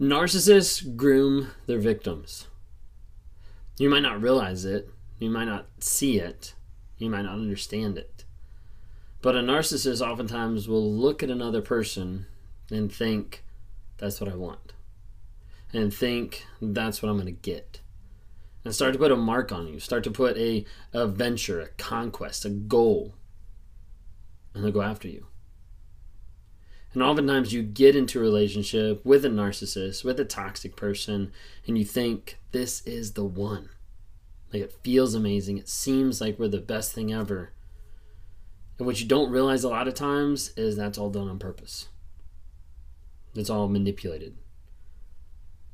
Narcissists groom their victims. You might not realize it, you might not see it, you might not understand it. But a narcissist oftentimes will look at another person and think, that's what I want. And think, that's what I'm going to get. And start to put a mark on you, start to put a, a venture, a conquest, a goal. And they'll go after you. And oftentimes you get into a relationship with a narcissist, with a toxic person, and you think, this is the one. Like it feels amazing. It seems like we're the best thing ever. And what you don't realize a lot of times is that's all done on purpose. It's all manipulated.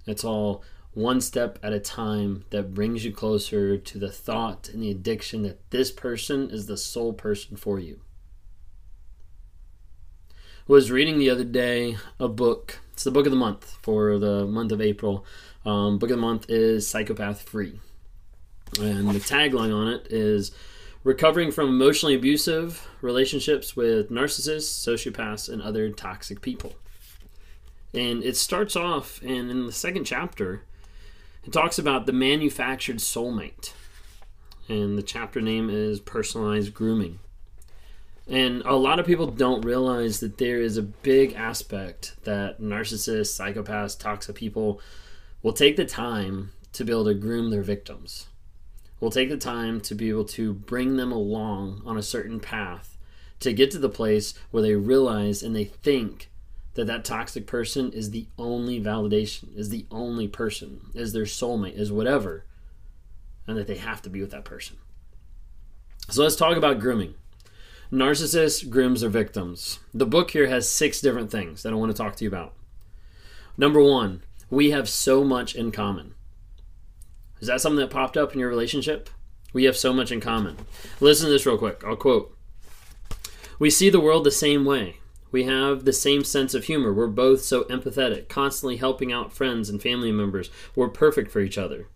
It's all one step at a time that brings you closer to the thought and the addiction that this person is the sole person for you was reading the other day a book. It's the book of the month for the month of April. Um, book of the month is Psychopath Free. And the tagline on it is Recovering from emotionally abusive relationships with narcissists, sociopaths, and other toxic people. And it starts off, and in the second chapter, it talks about the manufactured soulmate. And the chapter name is Personalized Grooming. And a lot of people don't realize that there is a big aspect that narcissists, psychopaths, toxic people will take the time to be able to groom their victims. Will take the time to be able to bring them along on a certain path to get to the place where they realize and they think that that toxic person is the only validation, is the only person, is their soulmate, is whatever, and that they have to be with that person. So let's talk about grooming. Narcissists grooms or victims. The book here has six different things that I want to talk to you about. Number one, we have so much in common. Is that something that popped up in your relationship? We have so much in common. Listen to this real quick. I'll quote We see the world the same way. We have the same sense of humor. We're both so empathetic, constantly helping out friends and family members. We're perfect for each other.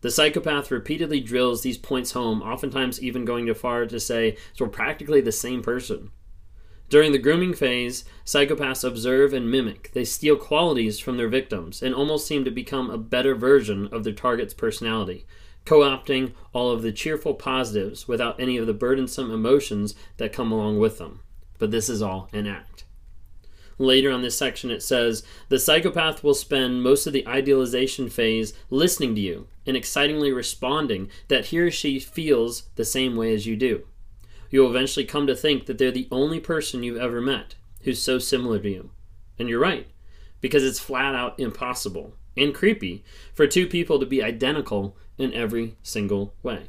The psychopath repeatedly drills these points home, oftentimes even going too far to say, so we're practically the same person. During the grooming phase, psychopaths observe and mimic. They steal qualities from their victims and almost seem to become a better version of their target's personality, co opting all of the cheerful positives without any of the burdensome emotions that come along with them. But this is all an act. Later on this section, it says the psychopath will spend most of the idealization phase listening to you and excitingly responding that he or she feels the same way as you do. You will eventually come to think that they're the only person you've ever met who's so similar to you. And you're right, because it's flat out impossible and creepy for two people to be identical in every single way.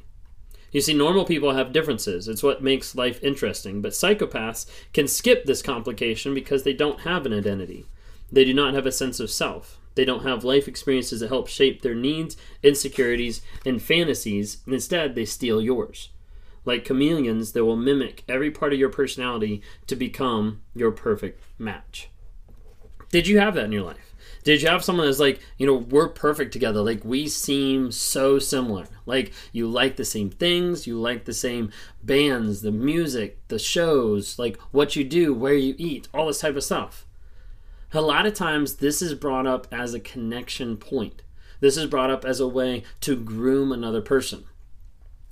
You see, normal people have differences. It's what makes life interesting. But psychopaths can skip this complication because they don't have an identity. They do not have a sense of self. They don't have life experiences that help shape their needs, insecurities, and fantasies. And instead, they steal yours. Like chameleons, they will mimic every part of your personality to become your perfect match. Did you have that in your life? Did you have someone that's like, you know, we're perfect together? Like, we seem so similar. Like, you like the same things, you like the same bands, the music, the shows, like what you do, where you eat, all this type of stuff. A lot of times, this is brought up as a connection point. This is brought up as a way to groom another person.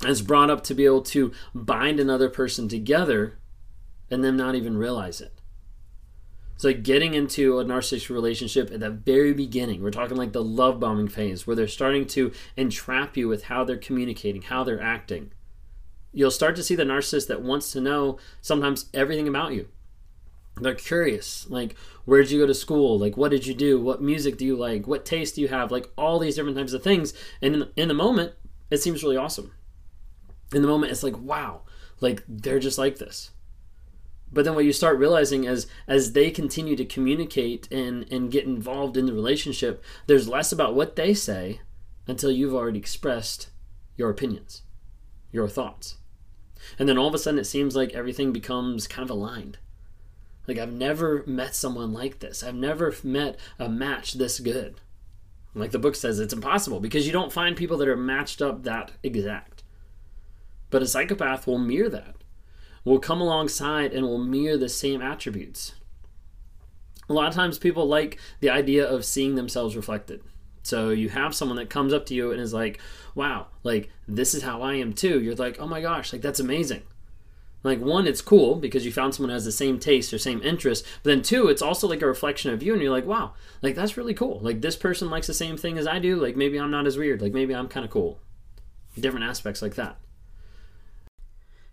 It's brought up to be able to bind another person together and them not even realize it. It's like getting into a narcissistic relationship at the very beginning. We're talking like the love bombing phase where they're starting to entrap you with how they're communicating, how they're acting. You'll start to see the narcissist that wants to know sometimes everything about you. They're curious, like, where did you go to school? Like, what did you do? What music do you like? What taste do you have? Like, all these different types of things. And in the, in the moment, it seems really awesome. In the moment, it's like, wow, like, they're just like this but then what you start realizing is as they continue to communicate and and get involved in the relationship there's less about what they say until you've already expressed your opinions your thoughts and then all of a sudden it seems like everything becomes kind of aligned like i've never met someone like this i've never met a match this good like the book says it's impossible because you don't find people that are matched up that exact but a psychopath will mirror that will come alongside and will mirror the same attributes. A lot of times people like the idea of seeing themselves reflected. So you have someone that comes up to you and is like, wow, like this is how I am too. You're like, oh my gosh, like that's amazing. Like one, it's cool because you found someone who has the same taste or same interest. But then two, it's also like a reflection of you, and you're like, wow, like that's really cool. Like this person likes the same thing as I do. Like maybe I'm not as weird. Like maybe I'm kind of cool. Different aspects like that.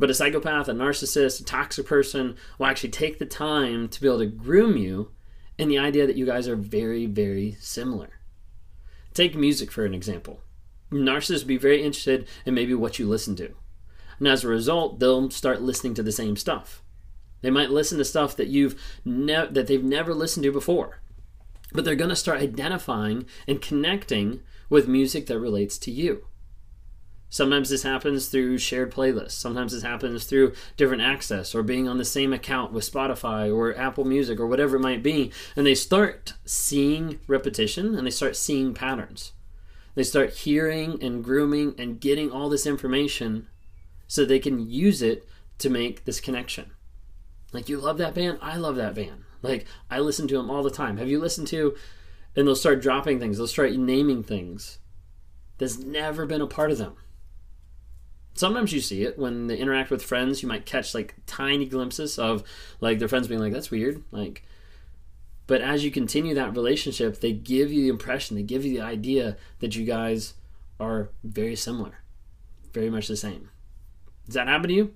But a psychopath, a narcissist, a toxic person will actually take the time to be able to groom you in the idea that you guys are very, very similar. Take music for an example. Narcissists be very interested in maybe what you listen to. And as a result, they'll start listening to the same stuff. They might listen to stuff that you've ne- that they've never listened to before. But they're going to start identifying and connecting with music that relates to you. Sometimes this happens through shared playlists. Sometimes this happens through different access or being on the same account with Spotify or Apple Music or whatever it might be. And they start seeing repetition and they start seeing patterns. They start hearing and grooming and getting all this information so they can use it to make this connection. Like, you love that band? I love that band. Like, I listen to them all the time. Have you listened to, and they'll start dropping things, they'll start naming things that's never been a part of them sometimes you see it when they interact with friends you might catch like tiny glimpses of like their friends being like that's weird like but as you continue that relationship they give you the impression they give you the idea that you guys are very similar very much the same. Does that happen to you?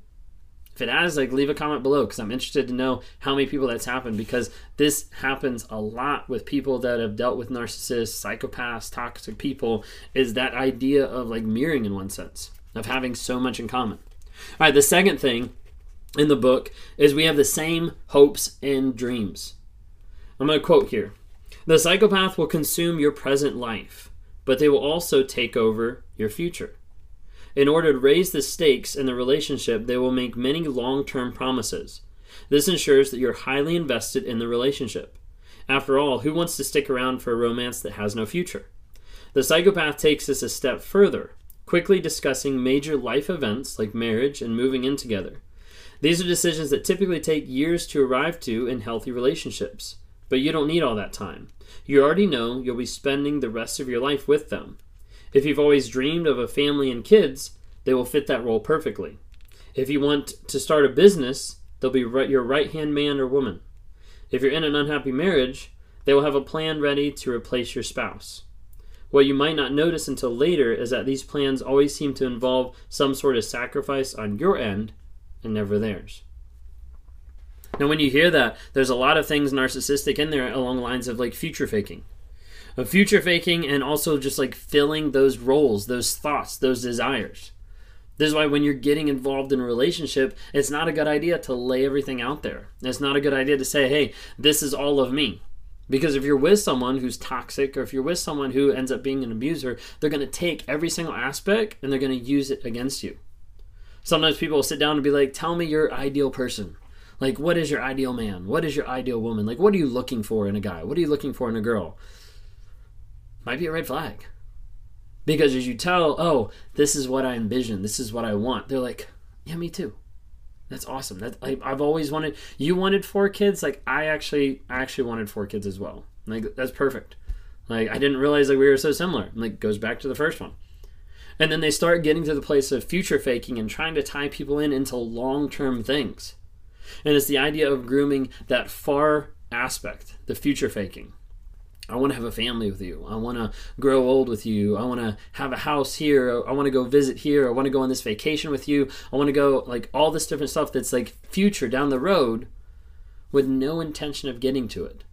If it has like leave a comment below because i'm interested to know how many people that's happened because this happens a lot with people that have dealt with narcissists psychopaths toxic people is that idea of like mirroring in one sense of having so much in common. All right, the second thing in the book is we have the same hopes and dreams. I'm going to quote here The psychopath will consume your present life, but they will also take over your future. In order to raise the stakes in the relationship, they will make many long term promises. This ensures that you're highly invested in the relationship. After all, who wants to stick around for a romance that has no future? The psychopath takes this a step further quickly discussing major life events like marriage and moving in together. These are decisions that typically take years to arrive to in healthy relationships. But you don't need all that time. You already know you'll be spending the rest of your life with them. If you've always dreamed of a family and kids, they will fit that role perfectly. If you want to start a business, they'll be your right hand man or woman. If you're in an unhappy marriage, they will have a plan ready to replace your spouse. What you might not notice until later is that these plans always seem to involve some sort of sacrifice on your end and never theirs. Now, when you hear that, there's a lot of things narcissistic in there along the lines of like future faking. Of future faking and also just like filling those roles, those thoughts, those desires. This is why when you're getting involved in a relationship, it's not a good idea to lay everything out there. It's not a good idea to say, hey, this is all of me. Because if you're with someone who's toxic or if you're with someone who ends up being an abuser, they're going to take every single aspect and they're going to use it against you. Sometimes people will sit down and be like, Tell me your ideal person. Like, what is your ideal man? What is your ideal woman? Like, what are you looking for in a guy? What are you looking for in a girl? Might be a red flag. Because as you tell, oh, this is what I envision, this is what I want, they're like, yeah, me too. That's awesome. That I, I've always wanted. You wanted four kids. Like I actually, I actually wanted four kids as well. Like that's perfect. Like I didn't realize like we were so similar. Like goes back to the first one. And then they start getting to the place of future faking and trying to tie people in into long term things. And it's the idea of grooming that far aspect, the future faking. I want to have a family with you. I want to grow old with you. I want to have a house here. I want to go visit here. I want to go on this vacation with you. I want to go like all this different stuff that's like future down the road with no intention of getting to it.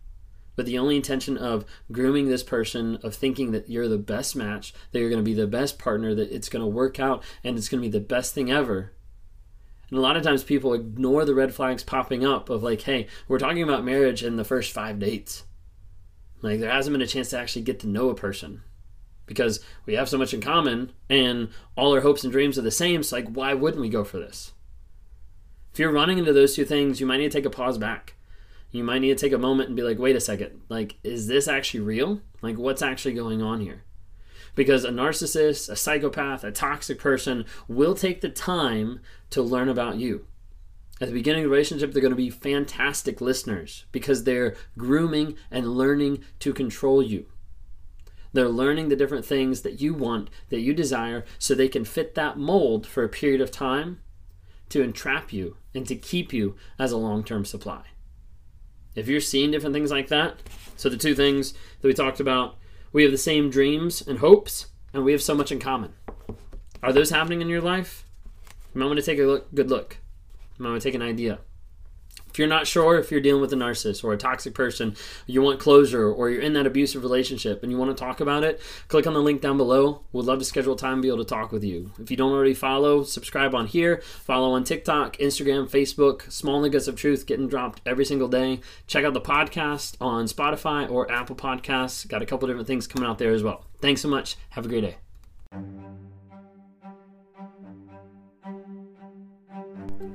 But the only intention of grooming this person, of thinking that you're the best match, that you're going to be the best partner, that it's going to work out and it's going to be the best thing ever. And a lot of times people ignore the red flags popping up of like, hey, we're talking about marriage in the first five dates like there hasn't been a chance to actually get to know a person because we have so much in common and all our hopes and dreams are the same. So like why wouldn't we go for this? If you're running into those two things, you might need to take a pause back. You might need to take a moment and be like, wait a second, like, is this actually real? Like, what's actually going on here? Because a narcissist, a psychopath, a toxic person will take the time to learn about you at the beginning of the relationship, they're going to be fantastic listeners because they're grooming and learning to control you. They're learning the different things that you want, that you desire, so they can fit that mold for a period of time to entrap you and to keep you as a long term supply. If you're seeing different things like that, so the two things that we talked about, we have the same dreams and hopes, and we have so much in common. Are those happening in your life? You might want to take a look, good look. I'm going to take an idea. If you're not sure if you're dealing with a narcissist or a toxic person, you want closure, or you're in that abusive relationship and you want to talk about it, click on the link down below. We'd love to schedule time to be able to talk with you. If you don't already follow, subscribe on here. Follow on TikTok, Instagram, Facebook. Small Nuggets of Truth getting dropped every single day. Check out the podcast on Spotify or Apple Podcasts. Got a couple different things coming out there as well. Thanks so much. Have a great day.